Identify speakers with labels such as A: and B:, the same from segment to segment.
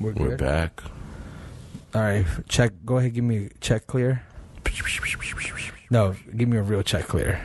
A: We're
B: We're back.
A: All right, check. Go ahead, give me a check clear. No, give me a real check clear.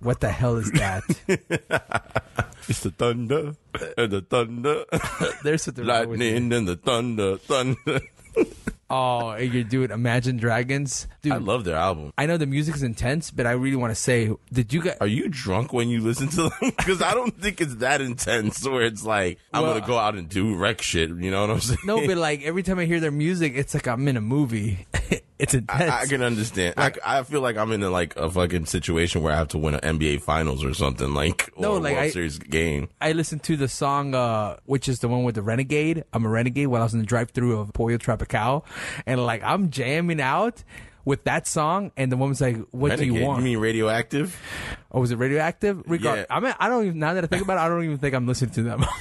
A: What the hell is that?
B: It's the thunder and the thunder,
A: There's something wrong with you.
B: lightning and the thunder, thunder.
A: Oh, you're doing Imagine Dragons, dude.
B: I love their album.
A: I know the music is intense, but I really want to say, did you guys?
B: Are you drunk when you listen to them? Because I don't think it's that intense where it's like, I'm
A: Well,
B: to go out and do wreck shit. You know what I'm saying?
A: No, but like every time I hear their music, it's like I'm in a movie. it's intense.
B: I, I can understand. I, I feel like I'm in a, like a fucking situation where I have to win an NBA Finals or something like
A: No,
B: or a
A: like,
B: World
A: I-
B: Series game.
A: I listened to the song, uh, which is the one with the Renegade. I'm a Renegade while I was in the drive-through of Pollo Tropical, and like I'm jamming out with that song, and the woman's like, "What do you
B: Renegade.
A: want?"
B: You mean radioactive?
A: Oh, was it radioactive? Regard,
B: Yeah.
A: I mean, I don't even. Now that I think about it, I don't even think I'm listening to them.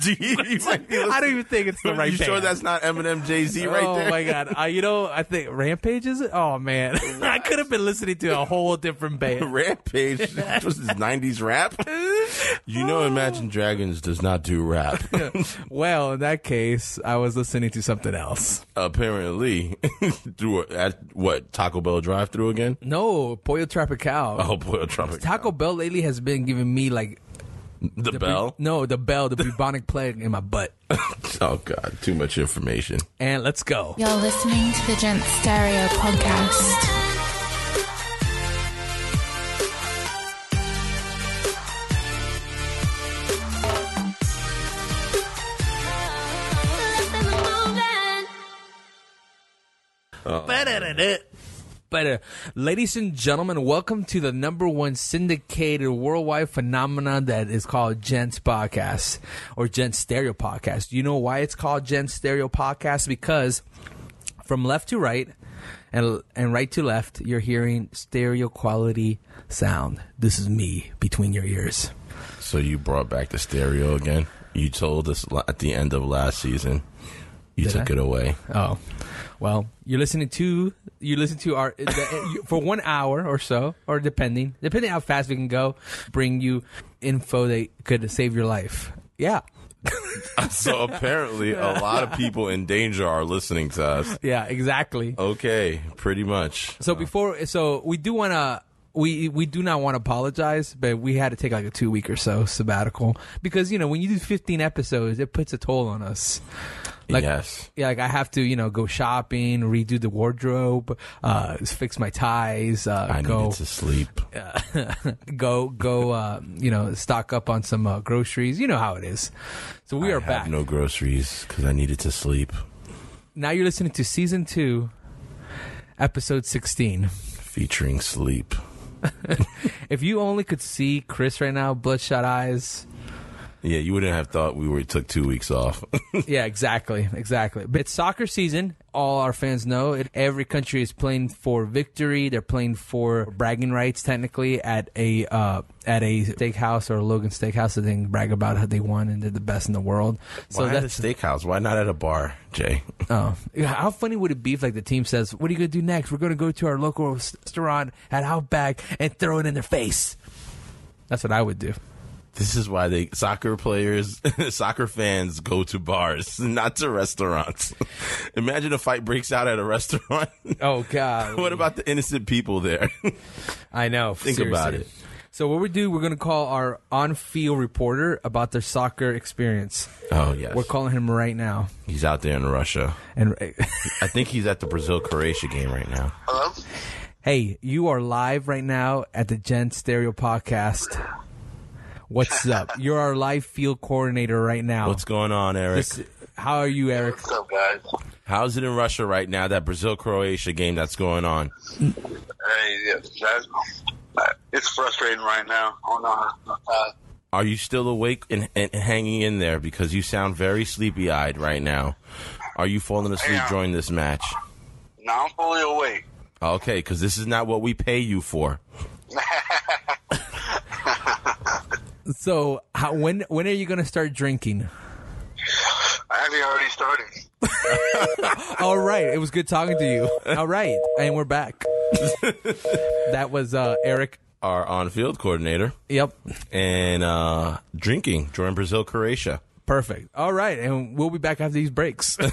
B: Do you, you
A: I don't even think it's the right.
B: You sure that's not Eminem Jay Z right
A: oh
B: there?
A: Oh my god! Uh, you know, I think Rampage is it? Oh man, I could have been listening to a whole different band.
B: Rampage was his '90s rap. You know, Imagine Dragons does not do rap.
A: Well, in that case, I was listening to something else.
B: Apparently, through at what Taco Bell drive-through again?
A: No, Pollo Tropical.
B: Oh boy, Tropic.
A: Taco Bell lately has been giving me like
B: the
A: the
B: bell.
A: bu- no, the bell, the bubonic plague in my butt.
B: Oh god, too much information.
A: And let's go.
C: You're listening to the Gent Stereo podcast.
A: But, uh, ladies and gentlemen, welcome to the number one syndicated worldwide phenomenon that is called Gents Podcast or Gents Stereo Podcast. You know why it's called Gents Stereo Podcast? Because from left to right and and right to left, you're hearing stereo quality sound. This is me between your ears.
B: So you brought back the stereo again. You told us at the end of last season. You
A: Did
B: took
A: I?
B: it away.
A: Oh, well, you're listening to you listen to our for one hour or so, or depending depending how fast we can go, bring you info that could save your life. Yeah,
B: So apparently, a lot of people in danger are listening to us.
A: yeah, exactly.
B: Okay, pretty much.
A: So uh, before, so we do want to. We we do not want to apologize, but we had to take like a two week or so sabbatical because you know when you do 15 episodes, it puts a toll on us. Like,
B: yes.
A: Yeah, like I have to, you know, go shopping, redo the wardrobe, uh, fix my ties, uh,
B: I
A: go
B: needed to sleep.
A: go go uh, you know stock up on some uh, groceries you know how it is so we
B: I
A: are back
B: no groceries because I needed to sleep.
A: now you're listening to season 2 episode 16
B: Featuring sleep.
A: if you only could see chris right now bloodshot eyes
B: Yeah, you wouldn't have thought we were took two weeks off.
A: yeah exactly exactly but it's soccer season all our fans know it every country is playing for victory they're playing for bragging rights technically at a uh, at a steakhouse or a logan steakhouse so they can brag about how they won and they're the best in the world so
B: Why at a steakhouse? Why not at a bar, Jay?
A: Oh, how funny would it be if like the team says, "What are you gonna do next? We're gonna go to our local restaurant at Outback and throw it in their face." That's what I would do.
B: This is why they soccer players, soccer fans go to bars, not to restaurants. Imagine a fight breaks out at a restaurant.
A: Oh God,
B: what about the innocent people there?
A: I know.
B: Think about it.
A: So what we do, we're gonna call our on-field reporter about their soccer experience.
B: oh yes,
A: We're calling him right now,
B: he's out there in Russia.
A: and
B: I think he's at the Brazil Croatia game right now.
D: Hello?
A: hey, you are live right now at the Gen Stereo Podcast. What's up? You're our live field coordinator right now.
B: What's going on, Eric?
A: This- how are you, Eric?
D: What's up, guys?
B: How's it in Russia right now? That Brazil Croatia game that's going on.
D: Hey, yeah, guys. uh, It's frustrating right now. I don't know how uh,
B: Are you still awake and, and hanging in there? Because you sound very sleepy eyed right now. Are you falling asleep
D: Yeah.
B: during this match?
D: No, I'm fully awake.
B: Okay, because this is not what we pay you for.
A: So, how, when when are you going to start drinking?
D: I actually already started.
A: All right, it was good talking to you. All right, and we're back. that was uh, Eric.
B: Our on field coordinator
A: Yep,
B: and uh, drinking during Brazil Croatia.
A: Perfect. All right, and we'll be back after these breaks.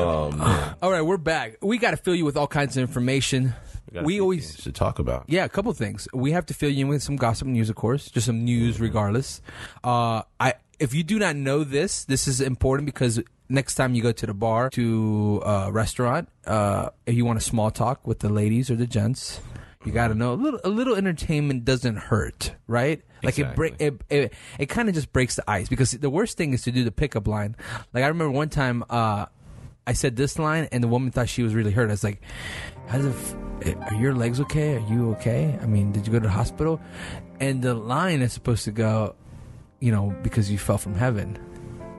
B: Oh man,
A: all right, we're back. We got to fill you with all kinds of information.
B: a
A: We always
B: to talk about.
A: Yeah, a couple things. We have to fill you in with some gossip news, of course, just some news, regardless. Uh, I if you do not know this, this is important because next time you go to the bar, to a restaurant, uh, if you want a small talk with the ladies or the gents, you got to know a little. A little entertainment doesn't hurt, right? Like it break it. It, it kind of just breaks the ice because the worst thing is to do the pickup line. Like I remember one time. Uh, I said this line, and the woman thought she was really hurt. I was like, "How does it, f- are your legs okay? Are you okay? I mean, did you go to the hospital?" And the line is supposed to go, you know, because you fell from heaven,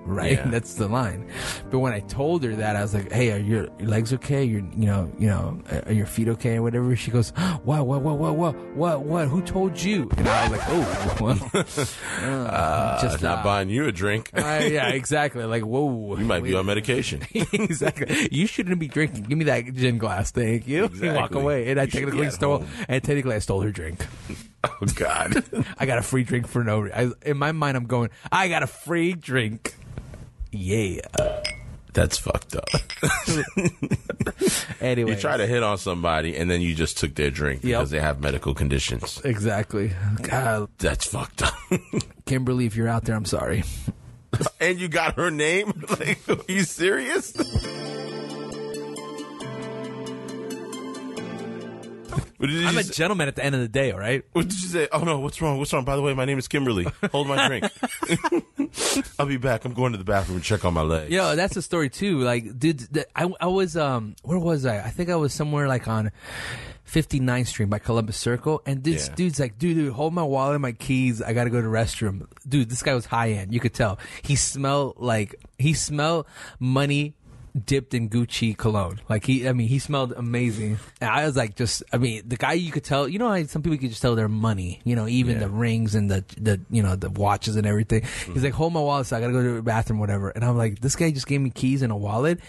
A: right?
B: Yeah.
A: That's the line. But when I told her that, I was like, "Hey, are your, your legs okay? Your, you know, you know, are your feet okay or whatever?" She goes, "What? What? What? What? What? What? What? Who told you?" And I was like, "Oh, well, uh,
B: Just not
A: uh,
B: buying you a drink.
A: I- yeah, exactly. Like, whoa,
B: you might be on medication.
A: exactly. You shouldn't be drinking. Give me that gin glass, thank you. You walk away, and I
B: You
A: technically stole.
B: home.
A: And technically, I stole her drink.
B: oh God.
A: I got a free drink for no. re- I, in my mind, I'm going. I got a free drink. Yeah.
B: That's fucked up.
A: Anyway,
B: You try to hit on somebody and then you just took their drink
A: Yep.
B: because they have medical conditions.
A: exactly. God,
B: That's fucked up.
A: Kimberly, if you're out there, I'm sorry.
B: and you got her name? Like, are you serious?
A: I'm a
B: say?
A: gentleman at the end of the day. All right.
B: what did you say? Oh no, what's wrong? What's wrong? By the way, my name is Kimberly. Hold my drink. I'll be back. I'm going to the bathroom and check on my leg.
A: Yo, that's a story too. Like, dude, I I was um, where was I? I think I was somewhere like on 59th Street by Columbus Circle, and this
B: Yeah.
A: dude's like, dude, dude, hold my wallet and my keys. I gotta go to the restroom. Dude, this guy was high end. You could tell. He smelled like he smelled money dipped in Gucci cologne. Like he, I mean, he smelled amazing. And I was like, just, I mean, the guy you could tell, you know, how some people you could just tell their money, you know, even the rings and the, the, you know, the watches and everything. Mm-hmm. He's like, hold my wallet, so I gotta go to the bathroom, whatever. And I'm like, this guy just gave me keys and a wallet.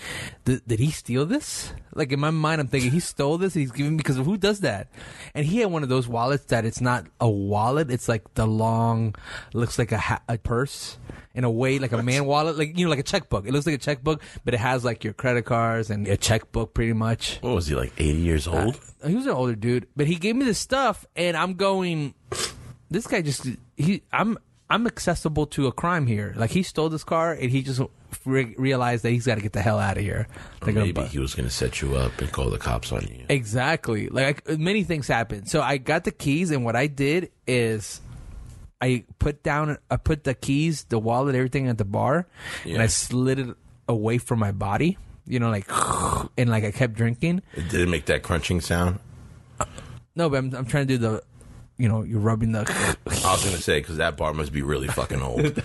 A: Did, did he steal this? Like in my mind, I'm thinking he stole this. And he's giving me because who does that? And he had one of those wallets that it's not a wallet. It's like the long, looks like a, ha- a purse in a way like a man wallet, like you know, like a checkbook. It looks like a checkbook, but it has like your credit cards and a checkbook, pretty much.
B: What was he like? 80 years old?
A: He was an older dude, but he gave me this stuff, and I'm going. This guy just he. I'm I'm accessible to a crime here. Like he stole this car, and he just re- realized that he's got to get the hell out of here. Like,
B: maybe
A: uh,
B: he was going to set you up and call the cops on you.
A: Exactly. Like I, many things happened. So I got the keys, and what I did is I put down, I put the keys, the wallet, everything at the bar, and I slid it away from my body. You know, like, and like I kept drinking.
B: It did it make that crunching sound?
A: No, but I'm, I'm trying to do the, you know, you're rubbing the.
B: I was going to say, because that bar must be really fucking old.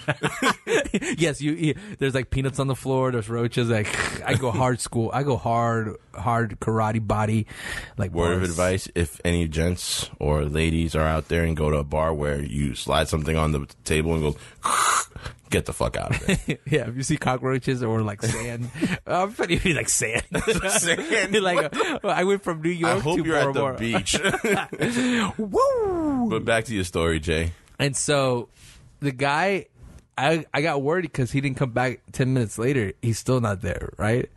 A: yes, you, you. There's like peanuts on the floor. There's roaches. Like I go hard school. I go hard, hard karate body. Like
B: Word of advice if any gents or ladies are out there and go to a bar where you slide something on the table and go, get the fuck out of it.
A: Yeah, if you see cockroaches or like sand, I'm funny be like sand.
B: Sand?
A: like uh, I went from New York
B: I hope
A: to
B: you're at the beach.
A: Woo!
B: but back to your story, Jay.
A: And so the guy, I I got worried because he didn't come back ten minutes later. He's still not there, right?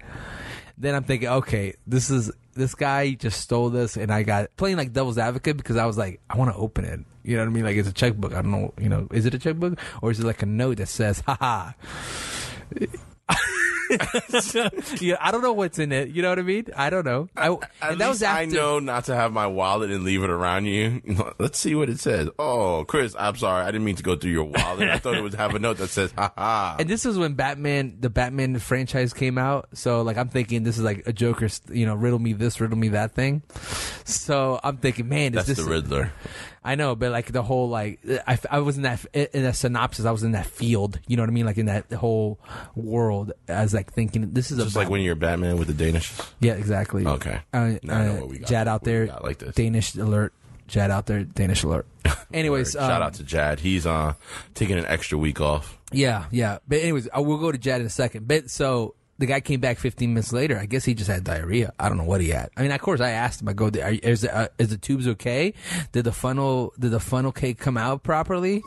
A: Then I'm thinking, okay, this is this guy just stole this, and I got playing like devil's advocate because I was like, I want to open it. You know what I mean? Like it's a checkbook. I don't know. You know, is it a checkbook or is it like a note that says, "haha"? yeah, I don't know what's in it. You know what I mean? I don't know. I,
B: At
A: and that was
B: least I know not to have my wallet and leave it around you. Let's see what it says. Oh, Chris, I'm sorry. I didn't mean to go through your wallet. I thought it would have a note that says, ha ha.
A: And this was when Batman, the Batman franchise came out. So like, I'm thinking this is like a Joker, you know, riddle me this, riddle me that thing. So I'm thinking, man, is
B: That's
A: this
B: the Riddler.
A: I know, but like the whole like, I, I was in that in a synopsis. I was in that field. You know what I mean? Like in that whole world. I was like thinking, this is a
B: Just like when you're Batman with the Danish.
A: yeah, exactly.
B: Okay.
A: Uh,
B: Now I know
A: uh,
B: what we got-
A: Jad out there,
B: like this.
A: Danish alert. Jad out there, Danish alert. Anyways,
B: Shout
A: um,
B: out to Jad. He's uh taking an extra week off.
A: Yeah, yeah. But anyways, I will go to Jad in a second. But so the guy came back 15 minutes later. I guess he just had diarrhea. I don't know what he had. I mean, of course, I asked him. I go, "Are- "Is the, uh, is the tubes okay? Did the funnel did the funnel cake come out properly?"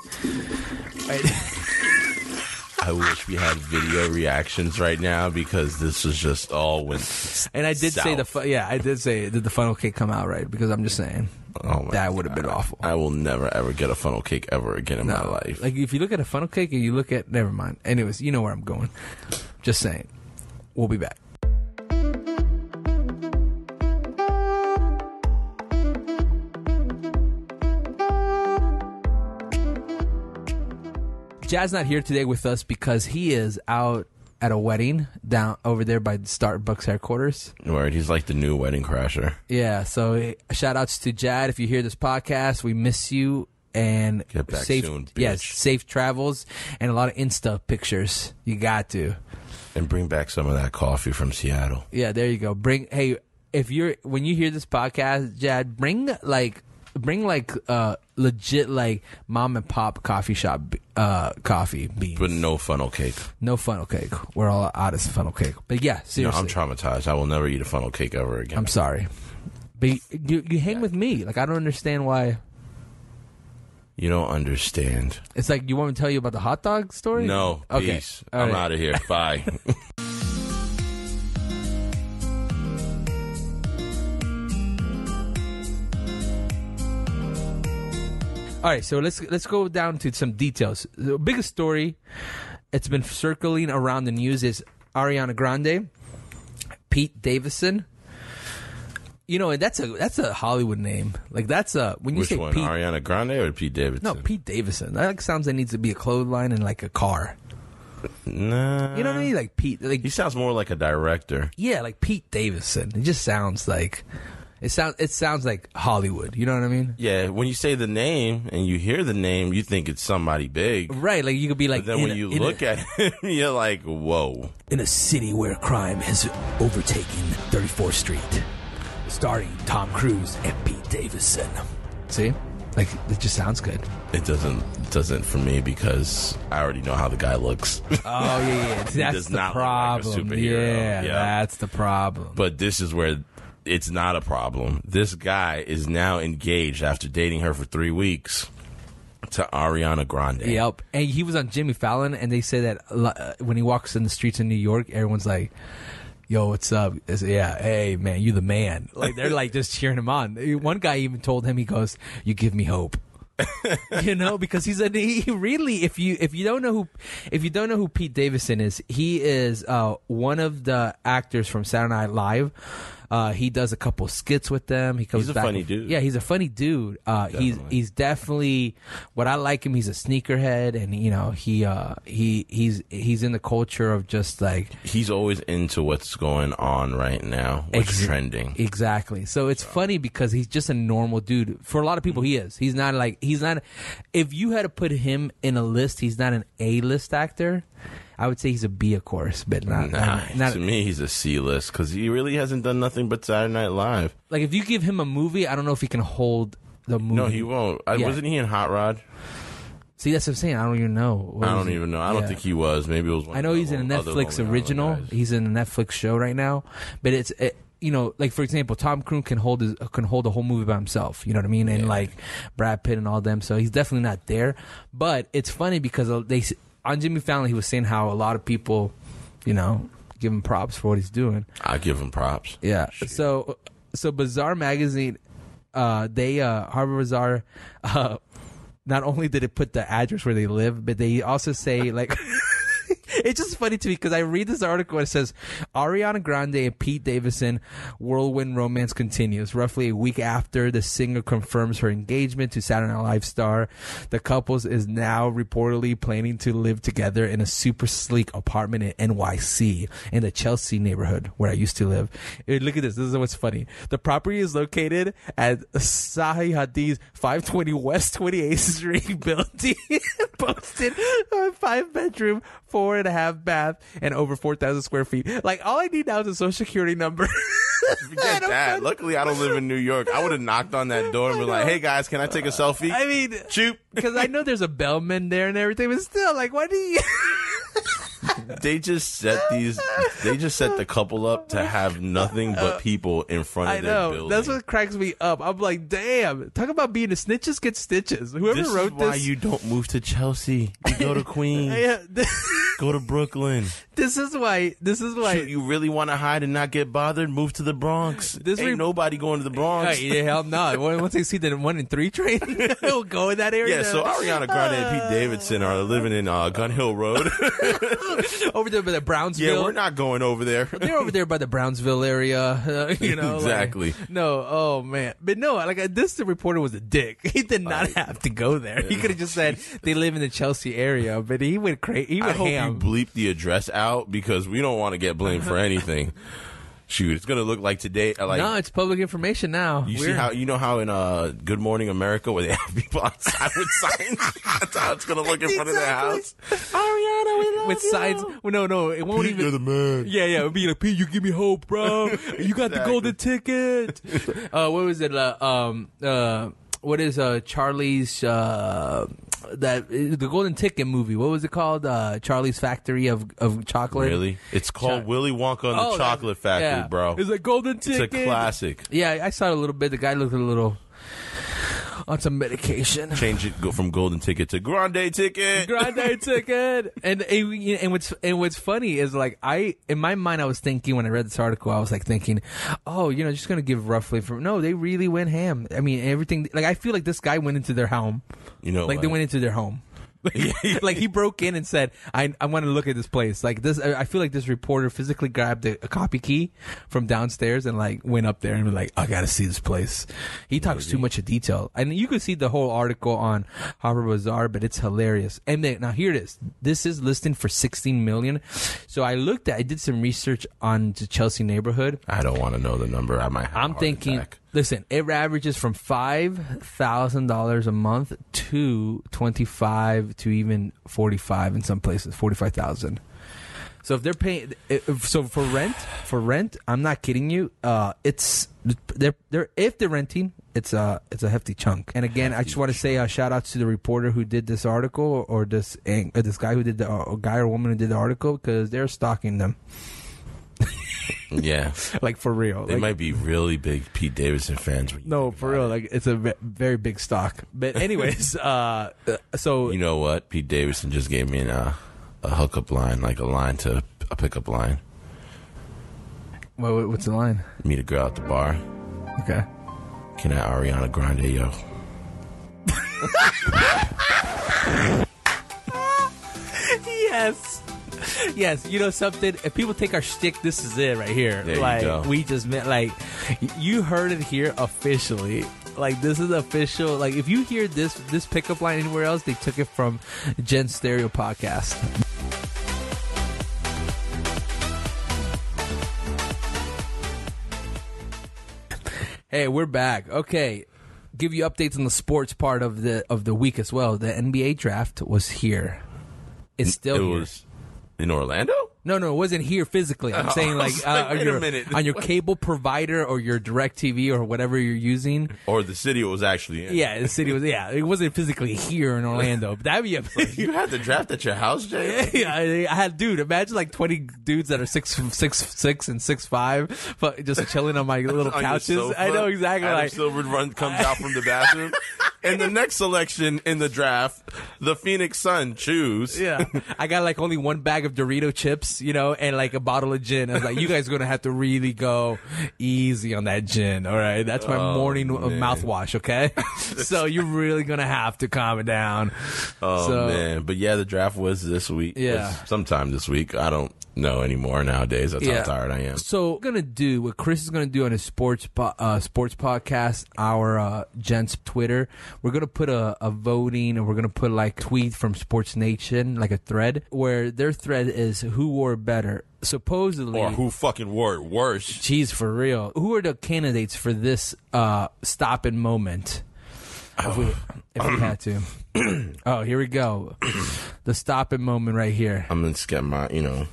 B: I wish we had video reactions right now because this was just all went.
A: And I did say the
B: south.
A: fu- yeah, I did say did the funnel cake come out right? Because I'm just saying
B: Oh my
A: that would have been awful.
B: I will never ever get a funnel cake ever again in my life.
A: Like if you look at a funnel cake and you look at never mind. Anyways, you know where I'm going. Just saying. We'll be back. Jazz not here today with us because he is out at a wedding down over there by the Starbucks headquarters.
B: Word, he's like the new wedding crasher.
A: Yeah, so eh, shout outs to Jad if you hear this podcast. We miss you and
B: Get back
A: safe
B: soon,
A: yes, safe travels and a lot of Insta pictures. You got to.
B: And bring back some of that coffee from Seattle.
A: Yeah, there you go. Bring hey, if you're when you hear this podcast, Jad, bring like bring like uh legit like mom and pop coffee shop uh coffee beans.
B: But no funnel cake.
A: no funnel cake. We're all out of funnel cake. But yeah,
B: No,
A: seriously.
B: I'm traumatized. I will never eat a funnel cake ever again.
A: I'm sorry. But you, you, you hang with me. Like I don't understand why
B: you don't understand.
A: It's like you want me to tell you about the hot dog story?
B: No,
A: Okay.
B: peace.
A: All
B: I'm
A: right.
B: out of here. Bye.
A: All right, so let's let's go down to some details. The biggest story it's been circling around the news is Ariana Grande, Pete Davidson. You know, and that's a that's a Hollywood name. Like that's a when you
B: Which
A: say
B: one,
A: Pete.
B: Ariana Grande or Pete Davidson?
A: no, Pete Davidson. That like sounds like needs to be a clothesline and like a car.
B: Nah.
A: You know what I mean? Like Pete. Like
B: He sounds more like a director.
A: yeah, like Pete Davidson. It just sounds like it sounds it sounds like Hollywood. You know what I mean?
B: Yeah, when you say the name and you hear the name, you think it's somebody big.
A: Right. Like you could be like.
B: But then when
A: a-
B: you
A: in a-
B: look at him, you're like, whoa.
A: in a city where crime has overtaken 34th Street, starring Tom Cruise and Pete Davidson. See, like it just sounds good.
B: It doesn't it doesn't for me because I already know how the guy looks.
A: Oh yeah, yeah. That's
B: does
A: the
B: not look like a
A: problem. Yeah,
B: Yeah.
A: that's the problem.
B: but this is where it's not a problem. This guy is now engaged after dating her for three weeks to Ariana Grande.
A: Yep. And he was on Jimmy Fallon, and they say that uh, when he walks in the streets in New York, everyone's like. Yo, what's up? It's, yeah, hey man, you the man. Like they're like just cheering him on. One guy even told him, he goes, "You give me hope." you know, because he's a he really. If you if you don't know who if you don't know who Pete Davidson is, he is uh, one of the actors from Saturday Night Live. Uh, he does a couple skits with them. He comes
B: He's a
A: back
B: funny
A: with-
B: dude.
A: Yeah, he's a funny dude. Uh, he's
B: Definitely.
A: he's definitely what I like him. He's a sneakerhead, and you know he uh, he he's he's in the culture of just like
B: He's always into what's going on right now, what's
A: Ex-
B: trending.
A: Exactly. So it's funny because he's just a normal dude. For a lot of people, he is. He's not like he's not. If you had to put him in a list, he's not an A list actor. I would say he's a B, of course, but not
B: Nah,
A: not
B: to me, he's a C list because he really hasn't done nothing but Saturday Night Live.
A: like if you give him a movie, I don't know if he can hold the movie.
B: No, he won't. I,
A: Yeah.
B: Wasn't he in Hot Rod?
A: See, that's what I'm saying. I don't even know. What
B: I don't even know. I don't
A: Yeah.
B: think he was. Maybe it was. One
A: I know he's in a Netflix original. He's in a Netflix show right now, but it's it, you know like for example, Tom Cruise can hold his, can hold a whole movie by himself. You know what I mean? And
B: Yeah.
A: like Brad Pitt and all them. So he's definitely not there. But it's funny because uh, they s- on Jimmy Fallon he was saying how a lot of people, you know, give him props for what he's doing.
B: I give him props.
A: Yeah.
B: Shit.
A: So so Bazaar magazine, uh, they uh, Harper's Bazaar, uh, not only did it put the address where they live, but they also say like. It's just funny to me because I read this article and it says Ariana Grande and Pete Davidson whirlwind romance continues. Roughly a week after the singer confirms her engagement to Saturday Night Live star, the couples is now reportedly planning to live together in a super sleek apartment in NYC in the Chelsea neighborhood where I used to live. Look at this. This is what's funny. The property is located at Zaha Hadid's 520 West 28th Street building. Posted a five bedroom, four and a half bath, and over 4,000 square feet. Like, all I need now is a social security number.
B: Forget that. Luckily, I don't live in New York. I would have knocked on that door and been like, "Hey guys, can I take a selfie?"
A: I mean,
B: Shoot.
A: because I know there's a bellman there and everything, but still, like, why do you.
B: they just set these. They just set the couple up to have nothing but people in front of
A: I
B: their
A: know.
B: building.
A: That's what cracks me up. I'm like, damn. Talk about being a snitches get stitches. Whoever wrote
B: This
A: wrote
B: is why
A: this.
B: you don't move to Chelsea. You go to Queens.
A: yeah, this,
B: Go to Brooklyn.
A: this is why. This is why.
B: You really want to hide and not get bothered? Move to the Bronx.
A: This
B: Ain't
A: re-
B: nobody going to the Bronx.
A: Hey, yeah, hell no. Once they see the one in three train, they'll go in that area.
B: Yeah, so Ariana Grande and Pete Davidson are living in uh, Gun Hill Road.
A: over there by the Brownsville.
B: yeah, we're not going over there.
A: They're over there by the Brownsville area, uh, you know. like-
B: Exactly.
A: no, oh man, but no, like uh, this, the reporter was a dick. He did not have to go there. He could have just said they live in the Chelsea area, but he went crazy. He
B: I hope
A: ham.
B: you bleep the address out because we don't want to get blamed for anything. Shoot, it's gonna look like today. uh, Like
A: no, it's public information now.
B: you see how you know how in uh, Good Morning America where they have people outside with signs. That's how it's gonna look in front of their house. Ariana, we love
A: with
B: you.
A: signs. Well, no, no, it won't
B: Pete,
A: even.
B: you're the man.
A: Yeah, yeah, it'd be like, Pete, you give me hope, bro. You got the golden ticket. uh, what was it? Uh, um, uh, what is uh Charlie's uh that the golden ticket movie? What was it called? Uh, Charlie's Factory of of Chocolate.
B: Really? It's called
A: Cho-
B: Willy Wonka and
A: Oh,
B: the Chocolate Factory,
A: yeah.
B: bro.
A: It's a golden Ticket.
B: It's a classic.
A: Yeah, I saw it a little bit. The guy looked a little on some medication.
B: Change it go from golden ticket to grande ticket.
A: Grande ticket. And, and and what's and what's funny is like I in my mind I was thinking when I read this article I was like thinking, oh you know just gonna give roughly from no they really went ham. I mean everything like I feel like this guy went into their home
B: You know,
A: like they went into their home. like he broke in and said, "I I want to look at this place." Like this, I feel like this reporter physically grabbed a, a copy key from downstairs and like went up there and was like, "I got to see this place." He talks too much of detail, and you can see the whole article on Harper's Bazaar, but it's hilarious. And now here it is. This is listing for 16 million. So I looked at, I did some research on the Chelsea neighborhood.
B: I don't want to know the number. I might.
A: I'm thinking.
B: attack.
A: Listen, it averages from five thousand dollars a month to twenty five to even forty five in some places, forty five thousand. So if they're paying, if, so for rent, for rent, I'm not kidding you. Uh, it's they're they're if they're renting, it's a it's a hefty chunk. And again, I just want to say a shout out to the reporter who did this article or, or this uh, this guy who did the uh, guy or woman who did the article because they're stalking them
B: Yeah,
A: like for real.
B: they
A: Like,
B: might be really big Pete Davidson fans.
A: No, for real.
B: it.
A: Like it's a very big stock. But anyways, uh, so
B: You know what? Pete Davidson just gave me an, uh, a hookup line, like a line to a pickup line.
A: what, what- what's the line?
B: Meet a girl at the bar.
A: Okay.
B: Can I Ariana Grande, yo?
A: Yes. Yes, you know something. If people take our shtick, this is it right here.
B: There you
A: like
B: go.
A: we just meant like you heard it here officially. Like this is official. Like if you hear this this pickup line anywhere else, they took it from Gen Stereo podcast. Hey, we're back. Okay, give you updates on the sports part of the of the week as well. The NBA draft was here. It's still
B: it
A: here.
B: was in Orlando.
A: No, no, it wasn't here physically. I'm saying like, uh,
B: like,
A: your, on your cable provider or your direct TV or whatever you're using.
B: Or the city it was actually in.
A: Yeah, the city was, yeah, it wasn't physically here in Orlando. But that'd be a,
B: You had the draft at your house, Jay?
A: yeah, I had, dude, imagine like 20 dudes that are six, six, six and six, five, but just chilling on my little couches. I know exactly.
B: Adam
A: Like,
B: Silver run comes out from the bathroom. And the next selection in the draft, the Phoenix Sun choose.
A: yeah, I got like only one bag of Dorito chips, you know, and like a bottle of gin. I was like, you guys are gonna have to really go easy on that gin. All right, that's my
B: Oh,
A: morning
B: man.
A: mouthwash. Okay, so you're really gonna have to calm it down.
B: Oh
A: So-
B: man, but yeah, the draft was this week.
A: Yeah.
B: Sometime this week. I don't know anymore nowadays. That's
A: Yeah.
B: how tired I am.
A: So we're gonna do what Chris is gonna do on his sports po- uh, sports podcast, our uh, gents Twitter. We're gonna put a, a voting, and we're gonna put like tweet from Sports Nation, like a thread where their thread is who wore better. Supposedly,
B: Or who fucking wore it worse?
A: Jeez, for real. Who are the candidates for this uh, stop and moment? If we, if we had to. oh, here we go. The stop and moment right here.
B: I'm gonna just get my, you know,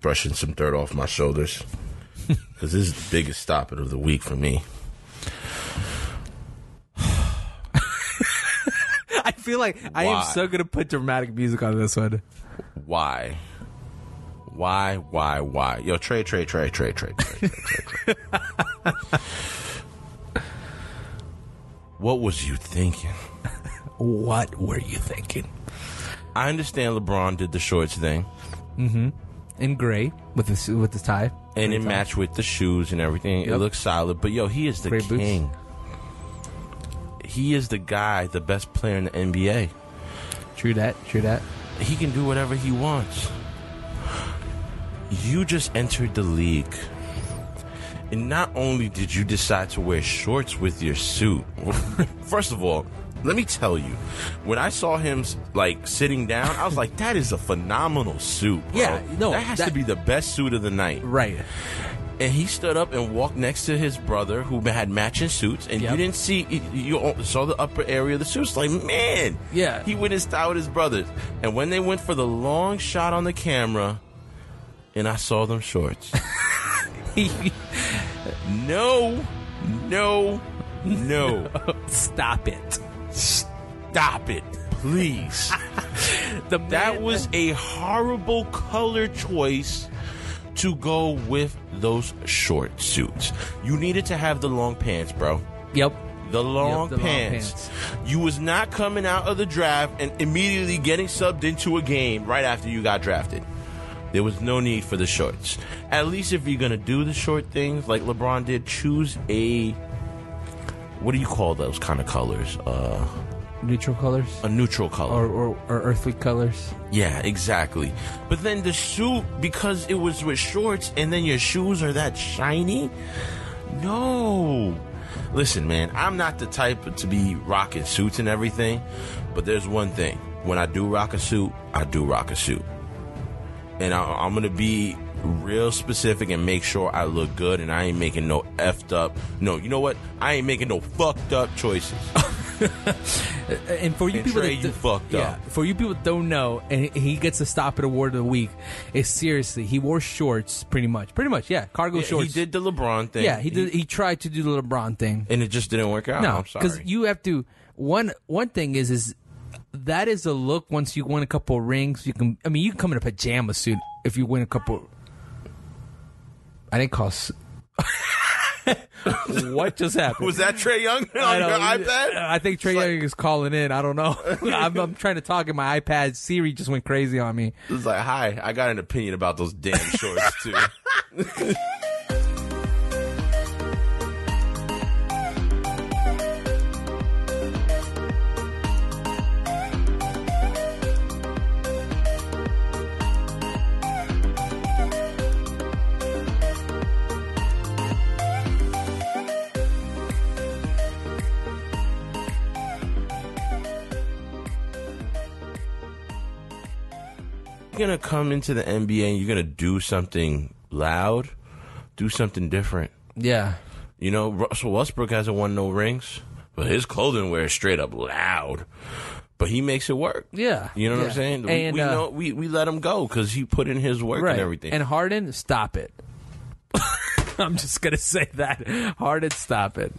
B: brushing some dirt off my shoulders. Because this is the biggest stop it of the week for me.
A: I feel like I am
B: Why?
A: so going to put dramatic music on this one.
B: Why? Why? Why? Why? Yo, trade, trade, trade, trade, trade, trade, trade, trade. what was you thinking?
A: What were you thinking?
B: I understand LeBron did the shorts thing, Mm-hmm.
A: In gray with the with the tie.
B: and it matched with the shoes and everything. It looks solid. But yo, he is the
A: Gray boots.
B: king. He is the guy, the best player in the NBA.
A: True that. True that.
B: He can do whatever he wants. You just entered the league. And not only did you decide to wear shorts with your suit, first of all, let me tell you, when I saw him like sitting down, I was like, that is a phenomenal suit. bro.
A: Yeah, no,
B: that has
A: that-
B: to be the best suit of the night.
A: Right.
B: And he stood up and walked next to his brother who had matching suits, and
A: Yep.
B: you didn't see you you saw the upper area of the suits. Like man,
A: Yeah.
B: he went in style with his brothers. And when they went for the long shot on the camera, and I saw them shorts. no, no, no!
A: Stop it.
B: Stop it, please.
A: The
B: That was a horrible color choice to go with those short suits. You needed to have the long pants, bro.
A: Yep.
B: The long,
A: the long
B: pants.
A: pants.
B: You was not coming out of the draft and immediately getting subbed into a game right after you got drafted. There was no need for the shorts. At least if you're gonna do the short things like LeBron did, choose a what do you call those kind of colors? Uh,
A: Neutral colors.
B: a neutral color.
A: Or, or, or earthly colors.
B: Yeah, exactly. But then the suit, because it was with shorts and then your shoes are that shiny? No. Listen, man, I'm not the type to be rocking suits and everything, but there's one thing. When I do rock a suit, I do rock a suit. And I, I'm going to be real specific and make sure I look good and I ain't making no effed up. No, you know what? I ain't making no fucked up choices.
A: And for you
B: And
A: people
B: Trae,
A: that
B: you fucked
A: yeah,
B: up.
A: for you people that don't know, and he gets a stop at award of the week. Is seriously, he wore shorts pretty much, pretty much, yeah, cargo shorts.
B: he did the LeBron thing.
A: Yeah, he did. He tried to do the LeBron thing.
B: And it just didn't work out.
A: No, because you have to. One one thing is is that is a look. Once you win a couple of rings, you can. I mean, you can come in a pajama suit if you win a couple. I didn't call. what just happened?
B: Was that Trae Young on
A: I
B: your iPad?
A: I think Trae Young is calling in. I don't know. I'm, I'm trying to talk, and my iPad Siri just went crazy on me.
B: It's like, hi, I got an opinion about those damn shorts too. you're gonna come into the NBA and you're gonna do something loud, do something different.
A: Yeah,
B: You know, Russell Westbrook hasn't won no rings, but his clothing wear is straight up loud. But he makes it work.
A: yeah.
B: You know what. I'm saying? We- we,
A: uh,
B: know we, we let him go because he put in his work
A: right.
B: and everything.
A: And Harden, stop it. I'm just gonna say that Harden, stop it.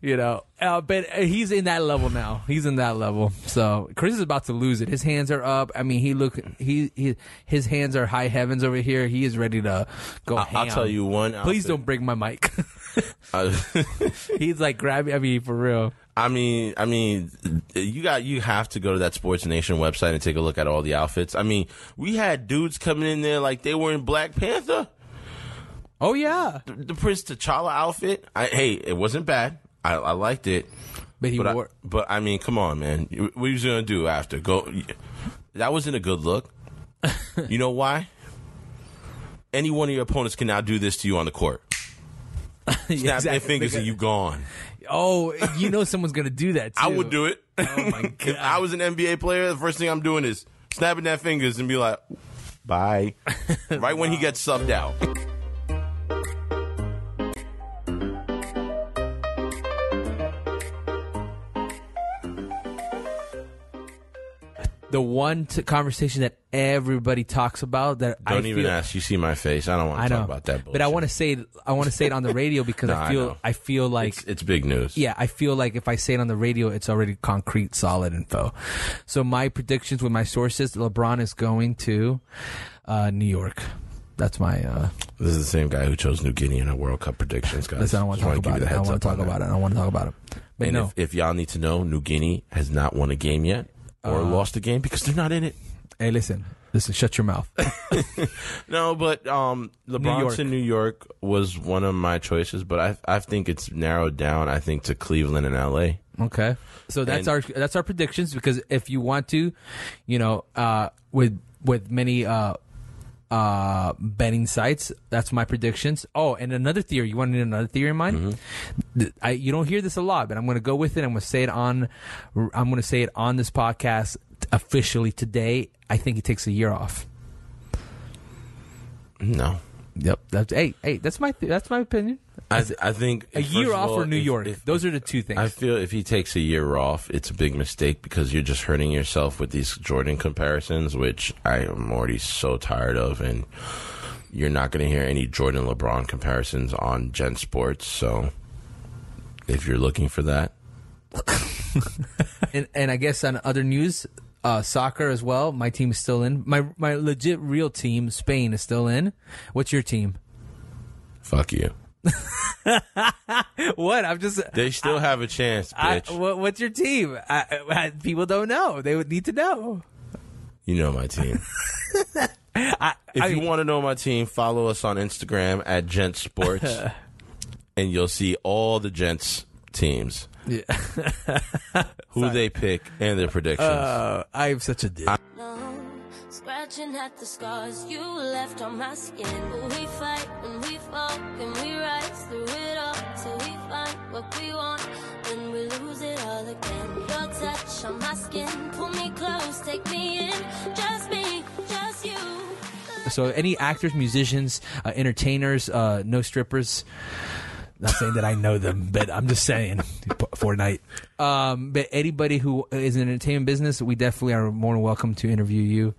A: You know, uh, but he's in that level now. He's in that level. So Chris is about to lose it. His hands are up. I mean, he look he, he his hands are high heavens over here. He is ready to go.
B: I- I'll tell you one.
A: Please
B: outfit.
A: don't break my mic.
B: Uh,
A: he's like grabbing. I mean, for real.
B: I mean, I mean, you got you have to go to that Sports Nation website and take a look at all the outfits. I mean, we had dudes coming in there like they were in Black Panther.
A: Oh yeah,
B: The, the Prince T'Challa outfit. I, hey, it wasn't bad. I, I liked it.
A: but he
B: But I,
A: wore.
B: but I mean, come on, man. What are you gonna do after? Go. That wasn't a good look. you know why? Any one of your opponents can now do this to you on the court. Snap their
A: Exactly.
B: fingers and you gone.
A: Oh, you know someone's gonna do that. Too.
B: I would do it.
A: Oh my god.
B: if I was an NBA player, the first thing I'm doing is snapping their fingers and be like, "Bye." right when he gets subbed out.
A: The one t- conversation that everybody talks about that I
B: Don't even
A: feel,
B: ask. You see my face. I don't want
A: I
B: to talk about that.
A: but I want to say it. I want to say it on the radio because
B: No,
A: I
B: I
A: feel
B: know.
A: I, feel like
B: It's, it's big news.
A: yeah, I feel like if I say it on the radio, it's already concrete, solid info. So my predictions with my sources, LeBron is going to uh, New York. That's my. Uh,
B: This is the same guy who chose New Guinea in our World Cup predictions, guys.
A: listen, I don't want to talk about it. I don't want to talk about it. I don't want to talk about it. But
B: And
A: no,
B: if, if y'all need to know, New Guinea has not won a game yet or
A: Uh,
B: lost a game because they're not in it.
A: hey, listen, listen, shut your mouth.
B: No, but um, LeBron
A: York.
B: to New York was one of my choices, but I I think it's narrowed down. I think to Cleveland and L.A.
A: Okay. So that's
B: And-
A: our that's our predictions because if you want to, you know, uh, with with many uh, uh, betting sites, that's my predictions. Oh, and another theory. You want to another theory of mine? Th- I, you don't hear this a lot, but I'm going to go with it. I'm going to say it on. I'm going to say it on this podcast officially today. I think he takes a year off.
B: No,
A: Yep. That's hey hey. That's my that's my opinion.
B: I th- I think
A: A year
B: of
A: off
B: all,
A: or New
B: if-
A: York.
B: if-
A: Those are the two things.
B: I feel if he takes a year off, it's a big mistake because you're just hurting yourself with these Jordan comparisons, which I am already so tired of, and you're not going to hear any Jordan LeBron comparisons on Gen Sports. So, if you're looking for that,
A: and and I guess on other news, uh, soccer as well. My team is still in. My my legit real team, Spain, is still in. What's your team?
B: fuck you.
A: What? I'm just.
B: They still have a chance,
A: I,
B: bitch.
A: what, what's your team? I, I, people don't know. They would need to know.
B: you know my team.
A: I,
B: If
A: I-
B: you want to know my team, follow us on Instagram at Gent Sports, and you'll see all the Gents teams,
A: Yeah.
B: who they pick, and their predictions.
A: uh, I'm such a dick.
E: Scratching at the scars you left on my skin. But we fight and we fall and we rise through it all till we find what we want. Then we lose it all again. Your touch on my skin, pull me close, take me in. Just me, just you.
A: So any actors, musicians, uh, entertainers, uh, no strippers. Not saying that I know them, but I'm just saying Fortnite. Um, but anybody who is in the entertainment business, we definitely are more than welcome to interview you,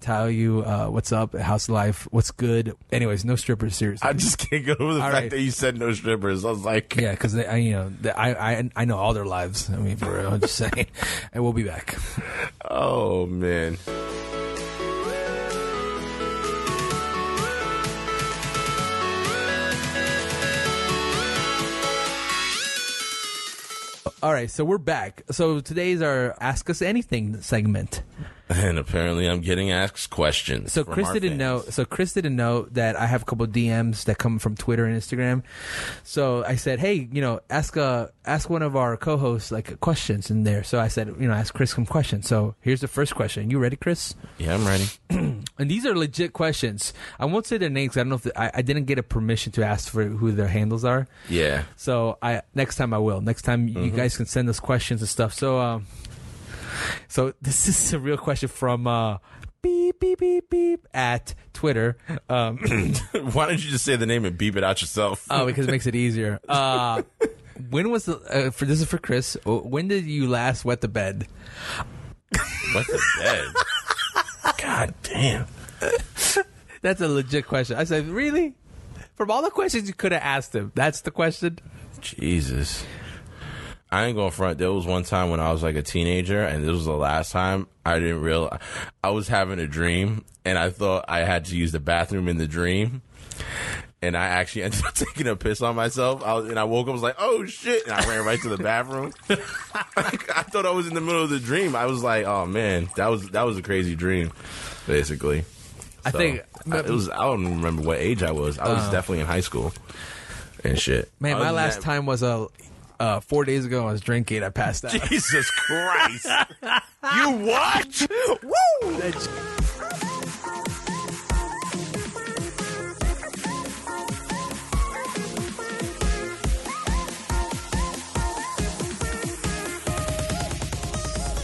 A: tell you uh, what's up, how's life, what's good. Anyways, no strippers, seriously.
B: I just can't get over the
A: All
B: fact
A: right.
B: that you said no strippers. I was like,
A: yeah, because I, you know, the- I, I, I know all their lives. I mean, for real, I'm just saying. And we'll be back.
B: oh man.
A: All right, so we're back. So today's our Ask Us Anything segment.
B: And apparently, I'm getting asked questions.
A: So Chris didn't know. So Chris didn't know that I have a couple of DMs that come from Twitter and Instagram. So I said, hey, you know, ask a ask one of our co-hosts like questions in there. So I said, you know, ask Chris some questions. So here's the first question. You ready, Chris?
B: Yeah, I'm ready.
A: And these are legit questions. I won't say their names. I don't know if the, I, I didn't get a permission to ask for who their handles are.
B: Yeah.
A: So I next time I will. Next time you guys can send us questions and stuff. So um, so this is a real question from uh, beep beep beep beep at Twitter. Um,
B: Why don't you just say the name and beep it out yourself?
A: oh, because it makes it easier. Uh, when was the uh, for this is for Chris? uh, When did you last wet the bed?
B: what the bed? God damn.
A: That's a legit question. I said, really? From all the questions you could have asked him, that's the question.
B: Jesus. I ain't going front. There was one time when I was like a teenager, and this was the last time I didn't realize I was having a dream, and I thought I had to use the bathroom in the dream, and I actually ended up taking a piss on myself. I was, and I woke up, was like, "Oh shit!" and I ran right to the bathroom. I thought I was in the middle of the dream. I was like, "Oh man, that was that was a crazy dream." Basically,
A: I
B: So,
A: think,
B: I- it was. I don't even remember what age I was. I was uh. definitely in high school and shit.
A: man,
B: Other
A: my last
B: that-
A: time was a uh, four days ago. I was drinking. I passed out.
B: Jesus Christ. you what?
A: Woo!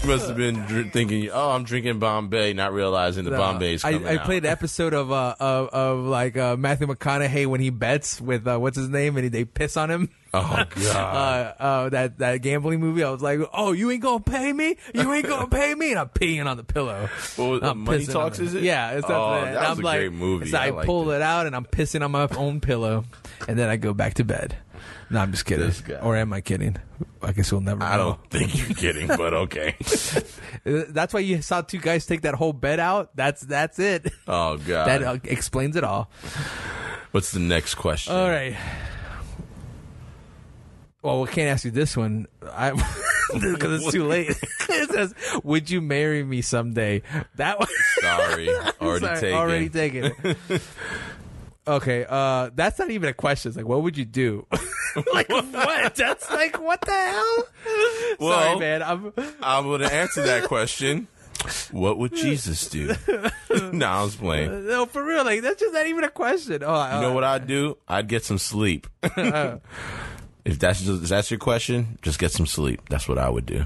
B: must have been dr- thinking, "Oh, I'm drinking Bombay," not realizing the Bombay's
A: I,
B: coming
A: I
B: out.
A: played an episode of uh of, of like uh, Matthew McConaughey when he bets with uh, what's his name and he, they piss on him.
B: Oh God!
A: Uh, uh, that that gambling movie. I was like, "Oh, you ain't gonna pay me? You ain't gonna pay me?" And I'm peeing on the pillow.
B: What was-
A: I'm
B: Money Talks, is it?
A: Yeah, it's
B: Oh, that
A: and
B: was
A: I'm
B: a
A: like,
B: great movie.
A: So I,
B: I
A: pull
B: it.
A: it out and I'm pissing on my own pillow, and then I go back to bed. No, I'm just kidding. Or am I kidding? I guess we'll never. Know.
B: I don't think you're kidding, but okay.
A: Uh, That's why you saw two guys take that whole bed out. That's that's it.
B: Oh God!
A: That uh, explains it all.
B: What's the next question?
A: All right. Well, we can't ask you this one I because it's too late. it says, "Would you marry me someday?" That one.
B: Sorry, already
A: Sorry,
B: taken.
A: Already taken. okay, uh, that's not even a question. It's like, what would you do? like what? That's like what the hell?
B: Well-
A: Sorry, man. I'm.
B: I'm going to answer that question. What would Jesus do? no, I was playing.
A: No, for real. Like that's just not even a question. Oh,
B: You know what I'd do? I'd get some sleep. If that's if that's your question, just get some sleep. That's what I would do.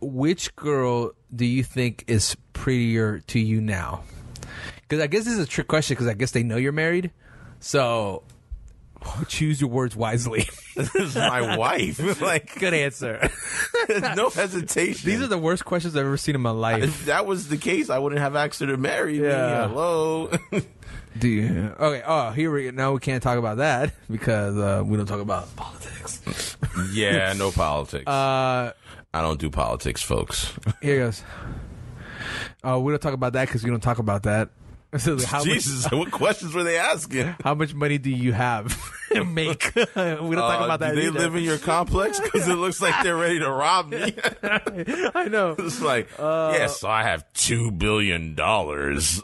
A: which girl do you think is prettier to you now? Because I guess this is a trick question because I guess they know you're married. So choose your words wisely.
B: This is my wife. like,
A: Good answer.
B: no hesitation.
A: These are the worst questions I've ever seen in my life.
B: If that was the case, I wouldn't have asked her to marry me. Hello.
A: Do you? Okay. Oh, here we go. now we can't talk about that because uh, we don't talk about politics.
B: yeah, no politics.
A: Uh,
B: I don't do politics, folks.
A: here goes. Uh, we don't talk about that because we don't talk about that. So how much,
B: Jesus, what questions were they asking?
A: how much money do you have? To make. we don't talk
B: Uh,
A: about that.
B: do they
A: either.
B: live in your complex? Because it looks like they're ready to rob me.
A: I know.
B: It's like,
A: Uh,
B: yes, so I have two billion dollars.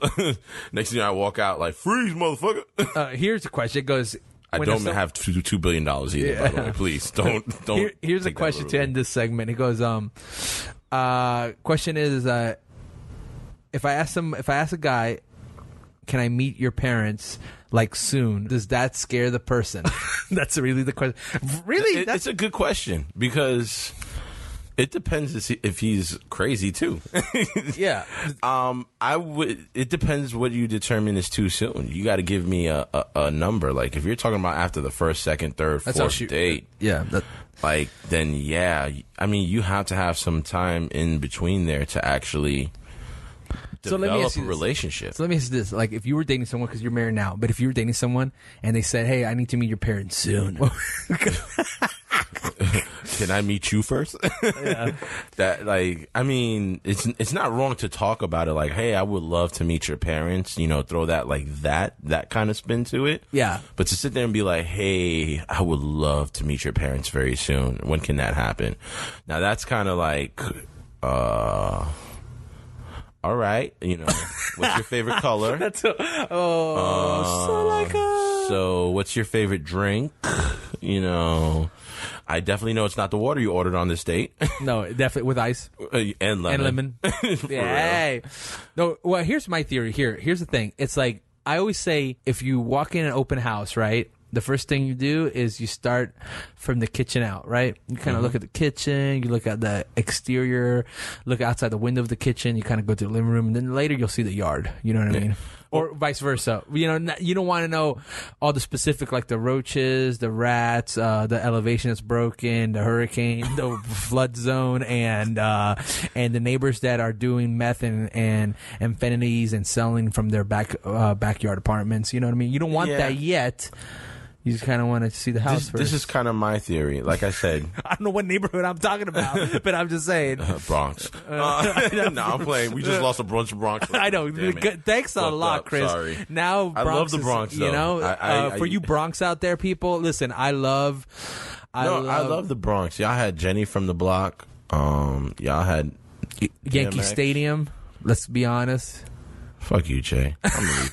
B: Next thing I walk out, like, freeze, motherfucker.
A: Uh, here's a question. It goes.
B: I don't
A: some-
B: have two, two billion dollars either. By the way, please don't don't.
A: Here, here's a question to end this segment. It goes. Um. Uh. Question is. Uh. If I ask some, if I ask a guy, can I meet your parents like soon? Does that scare the person? That's really the question. Really?
B: It-
A: That's
B: it's a good question because it depends if he's crazy too.
A: yeah.
B: Um, I would. It depends what you determine is too soon. You got to give me a, a, a number. Like if you're talking about after the first, second, third,
A: That's
B: fourth
A: she-
B: date,
A: Yeah. That,
B: like then yeah. I mean, you have to have some time in between there to actually
A: So let me
B: develop
A: ask you
B: a
A: this.
B: relationship.
A: so let me ask you this: like, if you were dating someone because you're married now, but if you were dating someone and they said, "Hey, I need to meet your parents soon,"
B: Can I meet you first? that like I mean, it's it's not wrong to talk about it. Like, hey, I would love to meet your parents. You know, throw that like that that kind of spin to it.
A: Yeah.
B: But to sit there and be like, hey, I would love to meet your parents very soon. When can that happen? Now that's kind of like, uh. All right, you know, what's your favorite color?
A: That's oh, so like a
B: So, what's your favorite drink? You know, I definitely know it's not the water you ordered on this date.
A: no, definitely with ice.
B: Uh, and lemon.
A: and lemon. Yeah. No, well, here's my theory. Here, here's the thing. It's like I always say, if you walk in an open house, right? The first thing you do is you start from the kitchen out, right? You kind of look at the kitchen, you look at the exterior, look outside the window of the kitchen, you kind of go to the living room, and then later you'll see the yard. You know what I mean? Or vice versa. You know, you don't want to know all the specific, like the roaches, the rats, uh, the elevation that's broken, the hurricane, the flood zone, and uh, and the neighbors that are doing meth and and amphenities and selling from their back uh, backyard apartments. You know what I mean? You don't want
B: Yeah.
A: that yet. You just kind of want to see the house
B: This,
A: first.
B: this is kind of my theory. Like I said,
A: I don't know what neighborhood I'm talking about, but I'm just saying.
B: uh, Bronx. Uh, no, I'm playing. We just lost a bunch of Bronx.
A: I know.
B: Damn
A: Thanks a
B: Fucked
A: lot,
B: up.
A: Chris.
B: Sorry.
A: Now
B: I love the
A: is-
B: Bronx,
A: You know,
B: I- I-
A: uh,
B: I-
A: for you Bronx out there, people, listen. I love. I
B: no,
A: love,
B: I love the Bronx. Y'all had Jenny from the block. Um, y'all had
A: Yankee
B: DMX.
A: Stadium. Let's be honest.
B: Fuck you, Jay. I'm leaving.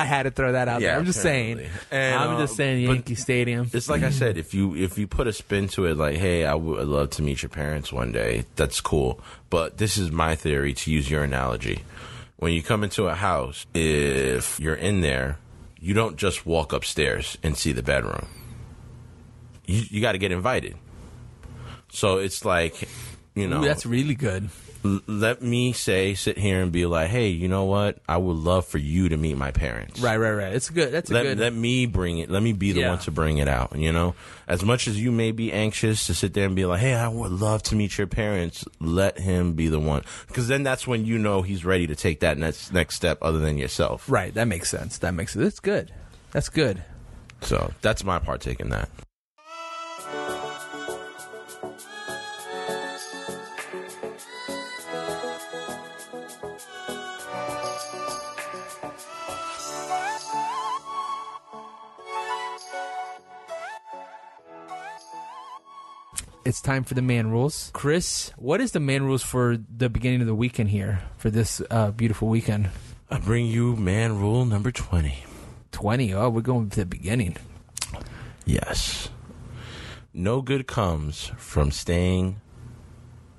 A: I had to throw that out there. I'm just saying.
B: And,
A: I'm
B: uh,
A: just saying
B: but-
A: Yankee Stadium.
B: It's like I said, if you if you put a spin to it, like, hey, I would love to meet your parents one day. That's cool. But this is my theory. To use your analogy, when you come into a house, if you're in there, you don't just walk upstairs and see the bedroom. You you got to get invited. So it's like You know,
A: Ooh, that's really good.
B: Let me say, sit here and be like, hey, you know what? I would love for you to meet my parents.
A: Right, right, right. It's good. That's a
B: Let,
A: good.
B: let me bring it. Let me be the
A: Yeah.
B: one to bring it out. You know, as much as you may be anxious to sit there and be like, "Hey, I would love to meet your parents," let him be the one, because then that's when you know he's ready to take that next next step, other than yourself.
A: right, that makes sense. That makes sense. That's good. That's good.
B: So that's my partake in that.
A: It's time for the man rules. Chris, what is the man rules for the beginning of the weekend here for this uh, beautiful weekend?
B: I bring you man rule number twenty.
A: 20. Oh, we're going to the beginning.
B: Yes. No good comes from staying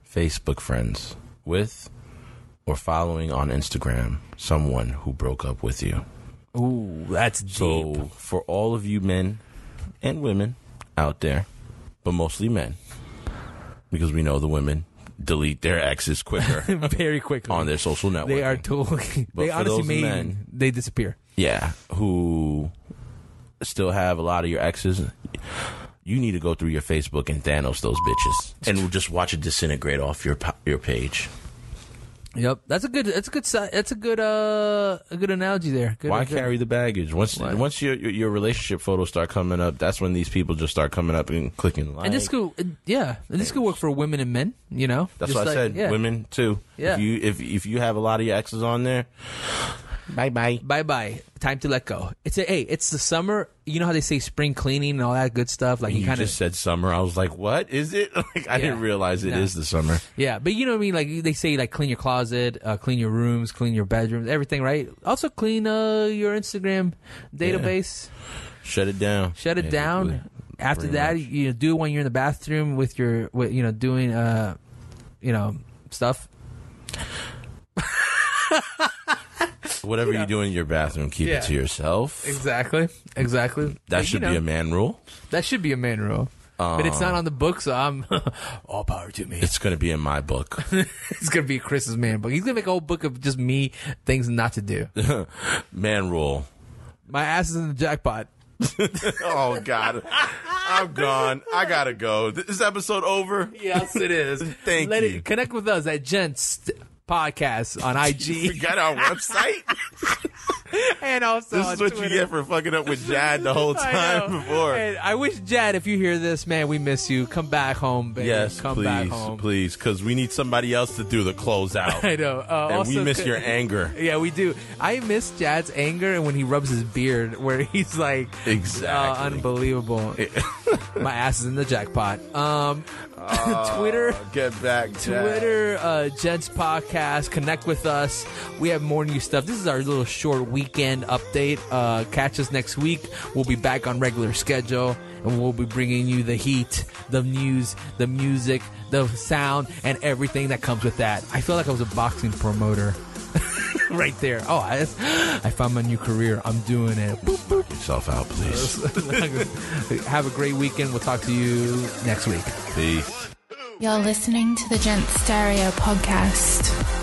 B: Facebook friends with or following on Instagram someone who broke up with you.
A: Ooh, that's deep.
B: So, for all of you men and women out there, but mostly men, because we know the women delete their exes quicker
A: Very quickly.
B: on their social network.
A: They are totally.
B: But
A: they honestly made.
B: men-
A: they disappear.
B: yeah, who still have a lot of your exes. You need to go through your Facebook and Thanos those bitches, and just watch it disintegrate off your your page.
A: Yep, that's a good. That's a good. That's a good. Uh, a good analogy there. Good,
B: Why
A: good.
B: carry the baggage? Once
A: Why?
B: once your, your relationship photos start coming up, that's when these people just start coming up and clicking like.
A: And this could, yeah, and this could work for women and men. You know,
B: That's
A: Just
B: what I said.
A: yeah.
B: Women too.
A: Yeah.
B: If you if if you have a lot of your exes on there, bye bye.
A: Bye bye. Time to let go. It's a hey. It's the summer. You know how they say spring cleaning and all that good stuff. Like you,
B: You
A: kind of
B: just said summer. I was like, what is it? Like I
A: Yeah.
B: didn't realize it is
A: No.
B: the summer.
A: yeah, but you know what I mean. Like they say, like clean your closet, uh, clean your rooms, clean your bedrooms, everything. Right. Also clean uh, your Instagram database.
B: Shut it down.
A: Shut it
B: Yeah,
A: down.
B: really.
A: After that,
B: much.
A: you know, do it when you're in the bathroom with your, with, you know, doing, uh, you know, stuff.
B: Whatever you do in your bathroom, keep
A: Yeah.
B: it to yourself.
A: Exactly. Exactly.
B: That
A: But,
B: should
A: you
B: be a man rule.
A: That should be a man rule. but it's not um, on the book, so I'm all power to me.
B: It's going to be in my book.
A: It's gonna be Chris's man book. He's gonna make a whole book of just me things not to do.
B: man rule.
A: My ass is in the jackpot.
B: Oh God, I'm gone. I gotta go. This episode over.
A: Yes, it is.
B: Thank
A: Let
B: you.
A: It, connect with us at Gents Podcast on
B: You
A: IG
B: got our website.
A: and also
B: This is what
A: Twitter.
B: you get for fucking up with Jad the whole time
A: know.
B: before.
A: And I wish Jad, if you hear this, man, we miss you. Come back home, baby.
B: Yes,
A: Come back
B: please,
A: home.
B: please, because we need somebody else to do the closeout.
A: I know. Uh,
B: and
A: also,
B: we miss your anger.
A: Yeah, we do. I miss Jad's anger and when he rubs his beard, where he's like,
B: Exactly.
A: uh, unbelievable. My ass is in the jackpot. Um, Twitter.
B: Get back, Jad.
A: Twitter, uh, Gents Podcast. Connect with us. We have more new stuff. This is our little short weekend update. Uh, catch us next week. We'll be back on regular schedule, and we'll be bringing you the heat, the news, the music, the sound, and everything that comes with that. I feel like I was a boxing promoter. right there. Oh, I, I found my new career. I'm doing it. Boop, boop.
B: yourself out, please.
A: Have a great weekend. We'll talk to you next week.
B: Peace.
C: You're listening to the Gent Stereo podcast.